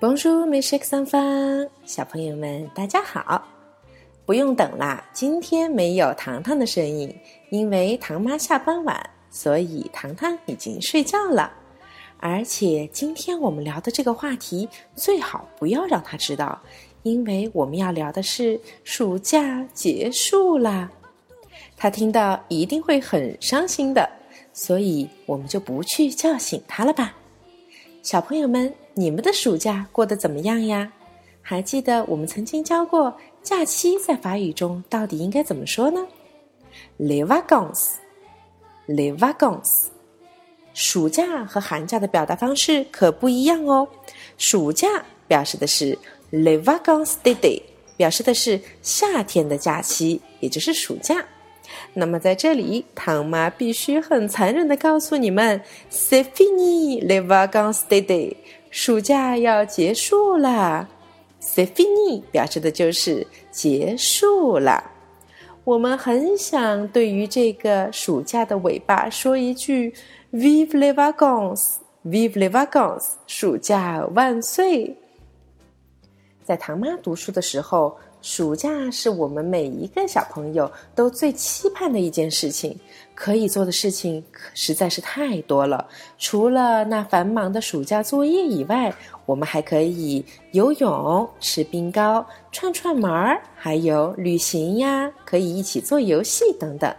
公主美食上方，小朋友们大家好！不用等啦，今天没有糖糖的声音，因为糖妈下班晚，所以糖糖已经睡觉了。而且今天我们聊的这个话题最好不要让他知道，因为我们要聊的是暑假结束啦。他听到一定会很伤心的，所以我们就不去叫醒他了吧。小朋友们。你们的暑假过得怎么样呀？还记得我们曾经教过假期在法语中到底应该怎么说呢？Les vacances，les vacances。暑假和寒假的表达方式可不一样哦。暑假表示的是 les vacances d'été，表示的是夏天的假期，也就是暑假。那么在这里，唐妈必须很残忍的告诉你们：c'est fini les vacances d'été。暑假要结束啦，sefini 表示的就是结束了。我们很想对于这个暑假的尾巴说一句 “Vive les vacances”，“Vive les vacances”，暑假万岁！在唐妈读书的时候。暑假是我们每一个小朋友都最期盼的一件事情，可以做的事情实在是太多了。除了那繁忙的暑假作业以外，我们还可以游泳、吃冰糕、串串门儿，还有旅行呀，可以一起做游戏等等。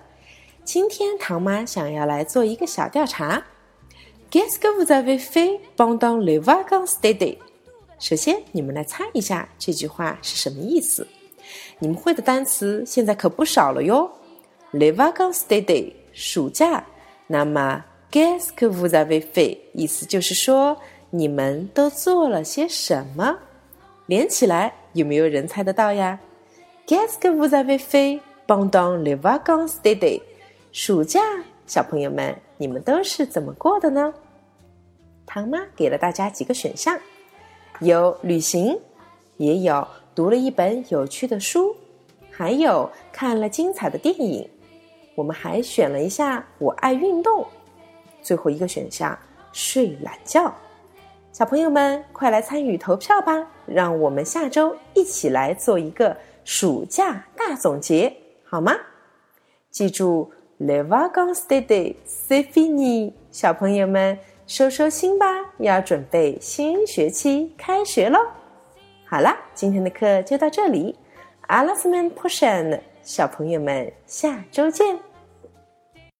今天唐妈想要来做一个小调查，Guess who the v e fait pendant les vacances d'été？首先，你们来猜一下这句话是什么意思？你们会的单词现在可不少了哟。Les vacances d'été，暑假。那么，Qu'est-ce que vous avez fait？意思就是说，你们都做了些什么？连起来，有没有人猜得到呀？Qu'est-ce que vous avez fait pendant les vacances d'été？暑假，小朋友们，你们都是怎么过的呢？唐妈给了大家几个选项。有旅行，也有读了一本有趣的书，还有看了精彩的电影。我们还选了一下我爱运动，最后一个选项睡懒觉。小朋友们，快来参与投票吧！让我们下周一起来做一个暑假大总结，好吗？记住，Les vacances d'été c'est fini，小朋友们。收收心吧，要准备新学期开学喽！好啦，今天的课就到这里，阿拉斯曼 push 小朋友们下周见。